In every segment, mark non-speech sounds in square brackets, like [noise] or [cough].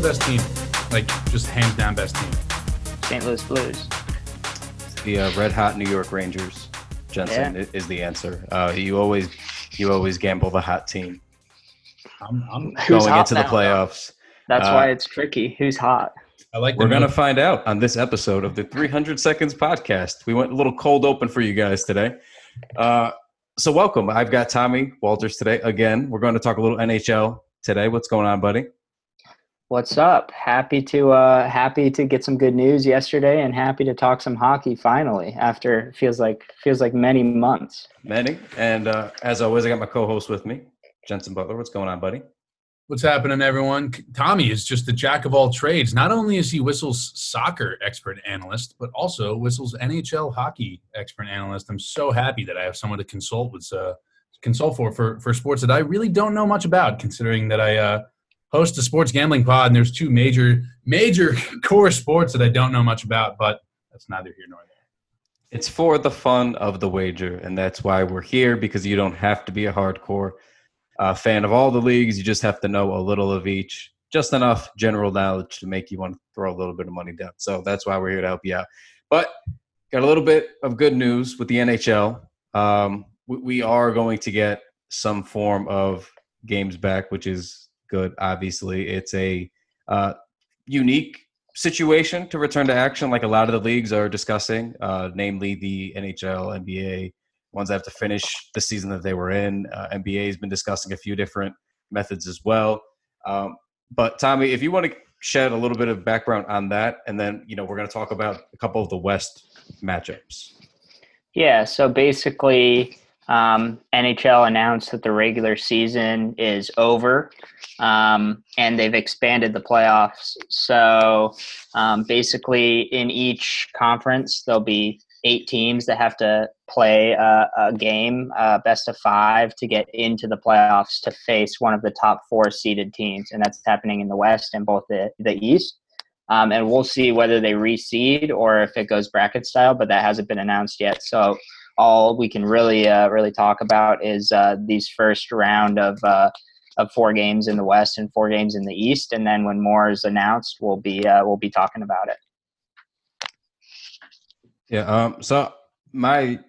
the best team? Like, just hands down best team. St. Louis Blues. The uh, red hot New York Rangers, Jensen Yeah. is the answer. Uh, you always you always gamble the hot team I'm, I'm, Who's going hot into the now? playoffs. That's Uh, why it's tricky. Who's hot? I like. We're gonna find out on this episode of the 300 Seconds podcast. We went a little cold open for you guys today. Uh, so welcome. I've got Tommy Walters today again. We're going to talk a little NHL today. What's going on, buddy? What's up? Happy to uh happy to get some good news yesterday and happy to talk some hockey finally after feels like feels like many months. Many, and uh, as always, I got my co-host with me, Jensen Butler. What's going on, buddy? What's happening, everyone? Tommy is just the jack of all trades. Not only is he Whistle's soccer expert analyst, but also Whistle's NHL hockey expert analyst. I'm so happy that I have someone to consult with, uh, consult for, for for sports that I really don't know much about. Considering that I uh, host a sports gambling pod, and there's two major major [laughs] core sports that I don't know much about. But that's neither here nor there. It's for the fun of the wager, and that's why we're here because you don't have to be a hardcore uh, fan of all the leagues. You just have to know a little of each, just enough general knowledge to make you want to throw a little bit of money down. So that's why we're here to help you out. But got a little bit of good news with the NHL. Um, we, we are going to get some form of games back, which is good. Obviously, it's a uh, unique situation to return to action, like a lot of the leagues are discussing, uh, namely the NHL, NBA, ones that have to finish the season that they were in. Uh, NBA has been discussing a few different methods as well. Um, but Tommy, if you want to shed a little bit of background on that, and then you know we're going to talk about a couple of the West matchups. Yeah, so basically um, NHL announced that the regular season is over um, and they've expanded the playoffs. So um, basically, in each conference, there'll be eight teams that have to play a, a game, uh, best of five, to get into the playoffs to face one of the top four seeded teams. And that's happening in the West and both the, the East. Um, and we'll see whether they reseed or if it goes bracket style, but that hasn't been announced yet. So all we can really uh, really talk about is uh, these first round of uh, of four games in the West and four games in the East, and then when more is announced, we'll be uh, we'll be talking about it. Yeah. Um, so my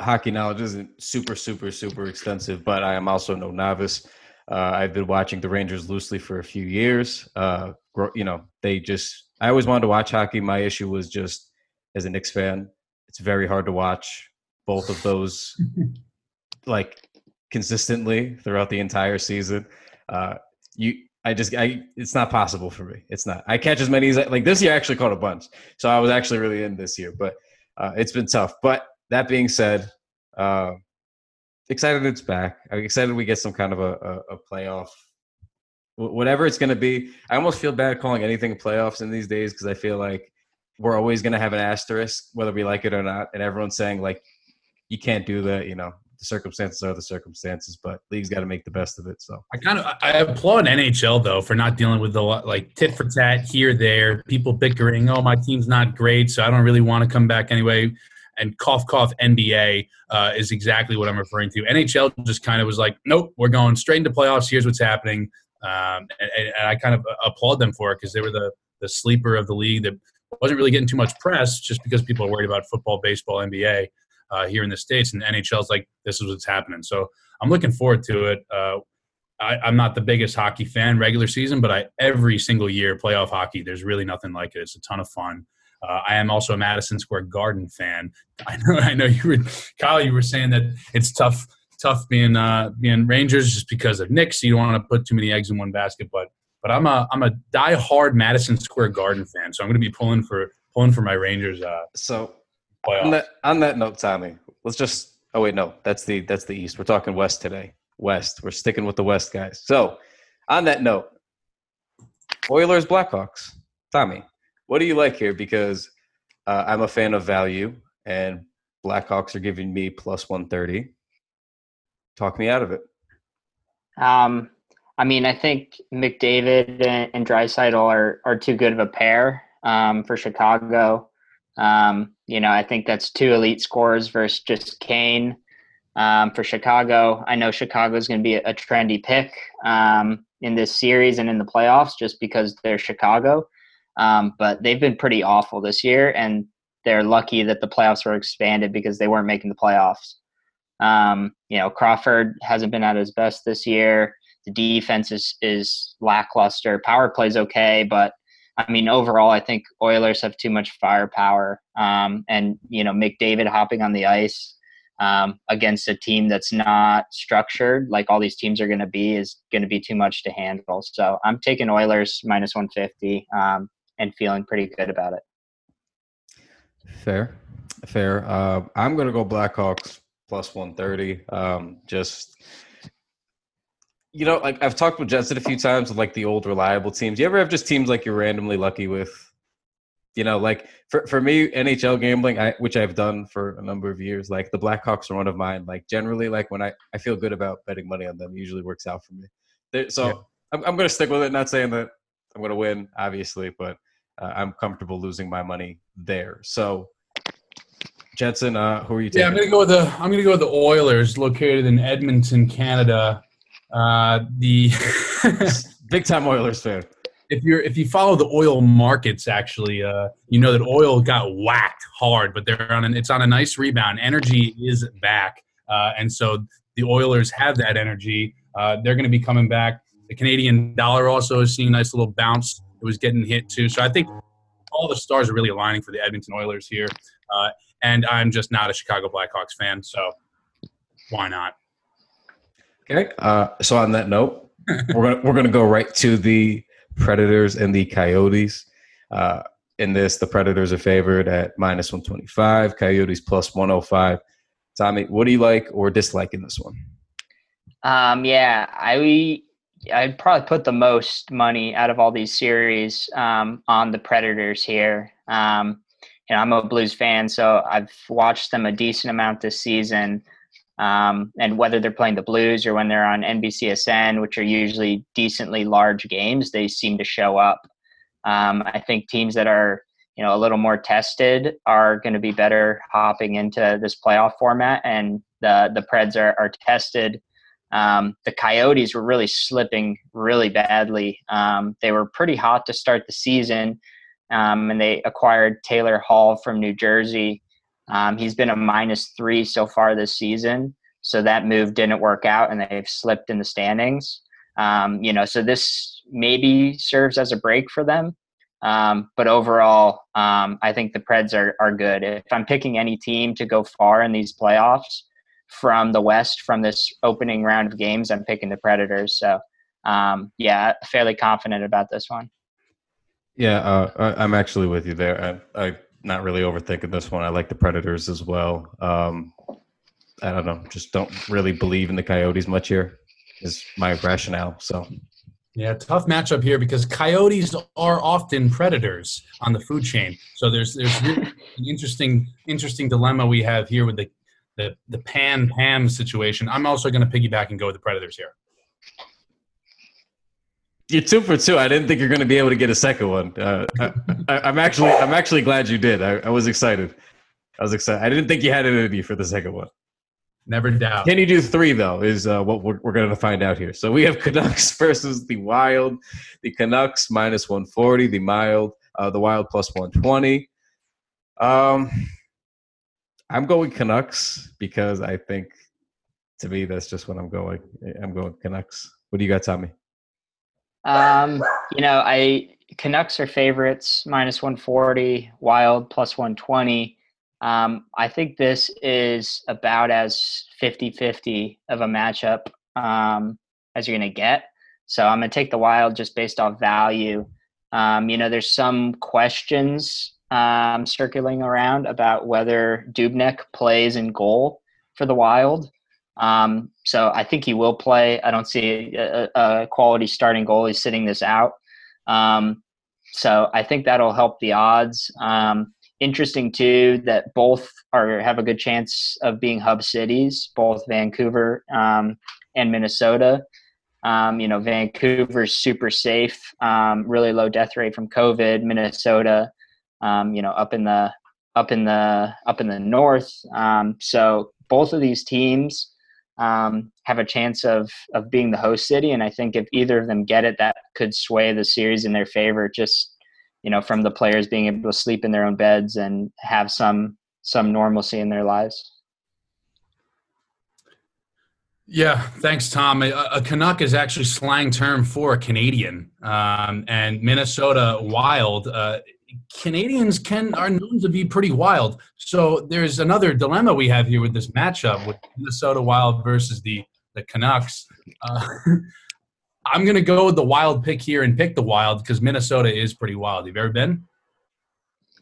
hockey knowledge isn't super, super, super extensive, but I am also no novice. Uh, I've been watching the Rangers loosely for a few years. Uh, you know, they just, I always wanted to watch hockey. My issue was just as a Knicks fan, it's very hard to watch both of those [laughs] like consistently throughout the entire season. Uh, you, I just, I, it's not possible for me. It's not. I catch as many as like this year. I actually caught a bunch, so I was actually really in this year, but uh, it's been tough. But that being said, uh, excited it's back. I'm excited we get some kind of a, a, a playoff, wh- whatever it's going to be. I almost feel bad calling anything playoffs in these days because I feel like we're always going to have an asterisk, whether we like it or not, and everyone's saying like you can't do that. You know, the circumstances are the circumstances, but league's got to make the best of it. So I kind of I applaud NHL though for not dealing with the lot- like tit for tat here there people bickering oh my team's not great so I don't really want to come back anyway and cough cough NBA uh, is exactly what I'm referring to NHL just kind of was like nope we're going straight into playoffs here's what's happening um, and, and I kind of applaud them for it because they were the the sleeper of the league that wasn't really getting too much press just because people are worried about football baseball NBA uh, here in the states and the NHL's like this is what's happening so I'm looking forward to it. Uh, I, I'm not the biggest hockey fan regular season, but I every single year playoff hockey. There's really nothing like it. It's a ton of fun. Uh, I am also a Madison Square Garden fan. [laughs] I know. I know you were, Kyle. You were saying that it's tough, tough being uh, being Rangers just because of Knicks. You don't want to put too many eggs in one basket. But but I'm a I'm a diehard Madison Square Garden fan, so I'm going to be pulling for pulling for my Rangers uh, so playoff. on that on that note, Tommy, let's just. Oh wait, no, that's the that's the East. We're talking West today. West. We're sticking with the West guys. So, on that note, Oilers Blackhawks. Tommy, what do you like here? Because uh, I'm a fan of value, and Blackhawks are giving me plus one thirty. Talk me out of it. Um, I mean, I think McDavid and, and Draisaitl are are too good of a pair um, for Chicago. Um, you know, I think that's two elite scorers versus just Kane. Um, for Chicago, I know Chicago is going to be a, a trendy pick, um, in this series and in the playoffs just because they're Chicago. Um, but they've been pretty awful this year, and they're lucky that the playoffs were expanded because they weren't making the playoffs. Um, you know, Crawford hasn't been at his best this year. The defense is is lackluster. Power plays okay, but I mean, overall, I think Oilers have too much firepower. Um, and you know, McDavid hopping on the ice um, against a team that's not structured, like all these teams are going to be, is going to be too much to handle. So I'm taking Oilers minus 150 um, and feeling pretty good about it. Fair, fair. Uh, I'm going to go Blackhawks plus 130. Um, just you know, like I've talked with Jensen a few times with like the old reliable teams. You ever have just teams like you're randomly lucky with? You know, like for, for me, NHL gambling, I, which I've done for a number of years, like the Blackhawks are one of mine. Like generally, like when I, I feel good about betting money on them, usually works out for me. So yeah. I'm, I'm going to stick with it. Not saying that I'm going to win, obviously, but uh, I'm comfortable losing my money there. So Jensen, uh, who are you taking? Yeah, I'm gonna go with the I'm gonna go with the Oilers, located in Edmonton, Canada. Uh, the [laughs] big time Oilers fan. If you're if you follow the oil markets, actually, uh, you know that oil got whacked hard, but they're on an, it's on a nice rebound. Energy is back, uh, and so the Oilers have that energy. Uh, they're going to be coming back. The Canadian dollar also is seeing a nice little bounce. It was getting hit too, so I think all the stars are really aligning for the Edmonton Oilers here. Uh, and I'm just not a Chicago Blackhawks fan, so why not? Okay. Uh, so on that note, [laughs] we're gonna we're gonna go right to the Predators and the Coyotes. Uh, in this, the Predators are favored at minus one twenty five, Coyotes plus one hundred five. Tommy, what do you like or dislike in this one? Um, yeah, I I'd probably put the most money out of all these series um, on the Predators here. Um, you know, I'm a Blues fan, so I've watched them a decent amount this season. Um, and whether they're playing the Blues or when they're on NBCSN, which are usually decently large games, they seem to show up. Um, I think teams that are you know a little more tested are going to be better hopping into this playoff format, and the the Preds are, are tested. Um, the Coyotes were really slipping really badly. Um, they were pretty hot to start the season um, and they acquired Taylor Hall from New Jersey. Um, he's been a minus three so far this season, so that move didn't work out, and they've slipped in the standings. Um, you know, so this maybe serves as a break for them. Um, but overall, um, I think the Preds are, are good. If I'm picking any team to go far in these playoffs from the West, from this opening round of games, I'm picking the Predators. So, um, yeah, fairly confident about this one. Yeah, uh, I, am actually with you there. I, am not really overthinking this one. I like the Predators as well. Um, I don't know, just don't really believe in the Coyotes much here. Is my rationale. So, yeah, tough matchup here because Coyotes are often predators on the food chain. So there's there's really an interesting interesting dilemma we have here with the the the pan situation. I'm also going to piggyback and go with the Predators here. You're two for two. I didn't think you're going to be able to get a second one. Uh, I, am actually, I'm actually glad you did. I, I, was excited. I was excited. I didn't think you had it in you for the second one. Never doubt. Can you do three though? Is uh, what we're, we're going to find out here. So we have [laughs] Canucks versus the Wild. The Canucks minus 140. The Mild, uh, the Wild plus 120. Um, I'm going Canucks because I think, to me, that's just what I'm going. I'm going Canucks. What do you got, Tommy? Um, you know, I Canucks are favorites minus 140, Wild plus 120. Um, I think this is about as 50 50 of a matchup um, as you're going to get. So I'm going to take the Wild just based off value. Um, you know, there's some questions um, circling around about whether Dubnyk plays in goal for the Wild. Um, so I think he will play. I don't see a, a quality starting goalie sitting this out. Um, so I think that'll help the odds. Um, interesting too that both are have a good chance of being hub cities, both Vancouver um, and Minnesota. Um, you know, Vancouver's super safe, um, really low death rate from COVID. Minnesota, you know, up in the up in the up in the north. So both of these teams um, have a chance of of being the host city. And I think if either of them get it, that could sway the series in their favor. Just you know, from the players being able to sleep in their own beds and have some some normalcy in their lives. Yeah, thanks, Tom. A, a, Canuck is actually slang term for a Canadian, um, and Minnesota Wild. Uh, Canadians can are known to be pretty wild. So there's another dilemma we have here with this matchup with Minnesota Wild versus the the Canucks. Uh, [laughs] I'm going to go with the Wild pick here and pick the Wild because Minnesota is pretty wild. Have you ever been?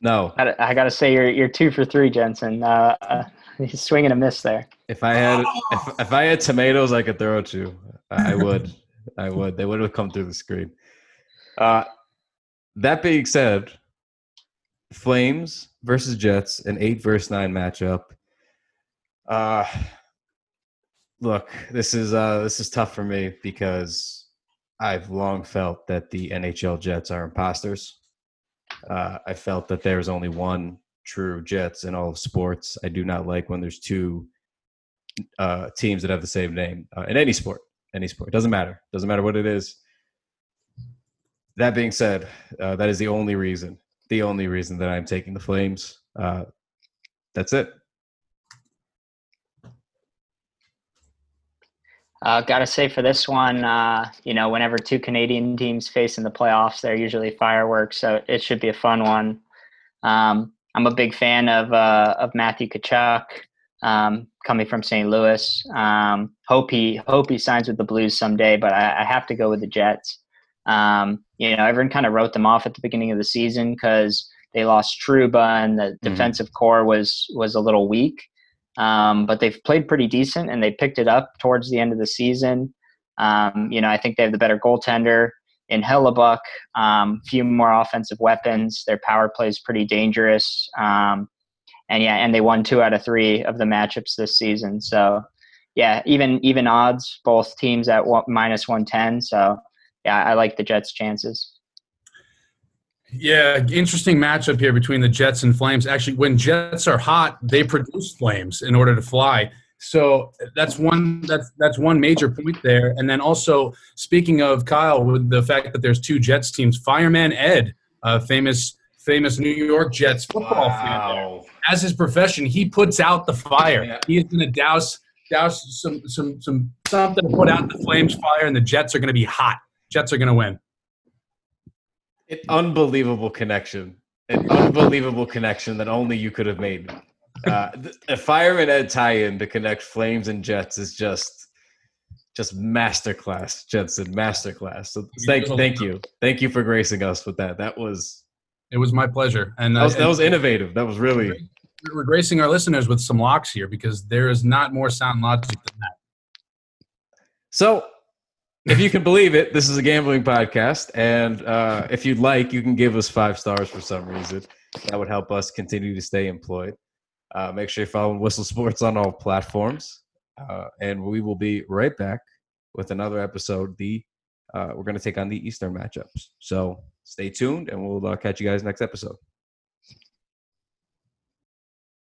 No. I, I got to say you're you're two for three, Jensen. Uh, uh, [laughs] he's swinging a miss there. If I had if, if I had tomatoes, I could throw to you. I would. [laughs] I would. They would have come through the screen. Uh, that being said, Flames versus Jets, an eight versus nine matchup. Uh, look, this is uh, this is tough for me because I've long felt that the NHL Jets are imposters. Uh, I felt that there's only one true Jets in all of sports. I do not like when there's two uh, teams that have the same name uh, in any sport. Any sport doesn't matter. Doesn't matter what it is. That being said, uh, that is the only reason. The only reason that I'm taking the Flames. Uh, that's it. Uh, gotta say for this one, uh, you know, whenever two Canadian teams face in the playoffs, they're usually fireworks, so it should be a fun one. Um, I'm a big fan of uh, of Matthew Tkachuk, um, coming from St. Louis. Um, hope he hope he signs with the Blues someday, but I, I have to go with the Jets. Um, you know, everyone kind of wrote them off at the beginning of the season because they lost Trouba and the mm-hmm. defensive core was was a little weak. Um, but they've played pretty decent and they picked it up towards the end of the season. Um, you know, I think they have the better goaltender in Hellebuyck. Um, few more offensive weapons. Their power play is pretty dangerous. Um, and yeah, and they won two out of three of the matchups this season. So yeah, even even odds, both teams at one, minus one ten. So yeah, I like the Jets' chances. Yeah, interesting matchup here between the Jets and Flames. Actually, when Jets are hot, they produce flames in order to fly. So that's one that's that's one major point there. And then also speaking of Kyle, with the fact that there's two Jets teams, Fireman Ed, uh, famous famous New York Jets football wow. fan, as his profession, he puts out the fire. Yeah. He is going to douse douse some some some something to put out the flames fire, and the Jets are going to be hot. Jets are going to win. An unbelievable connection. An unbelievable connection that only you could have made. Uh, a fireman Ed tie-in to connect Flames and Jets is just just masterclass, Jensen, masterclass. So thank, thank you, thank you for gracing us with that. That was it was my pleasure, and that was, that was innovative. That was really we're gracing our listeners with some locks here because there is not more sound logic than that. So if you can believe it, this is a gambling podcast, and uh, if you'd like, you can give us five stars for some reason. That would help us continue to stay employed. Uh, make sure you follow Whistle Sports on all platforms, uh, and we will be right back with another episode. The uh, we're going to take on the Eastern matchups, so stay tuned, and we'll uh, catch you guys next episode.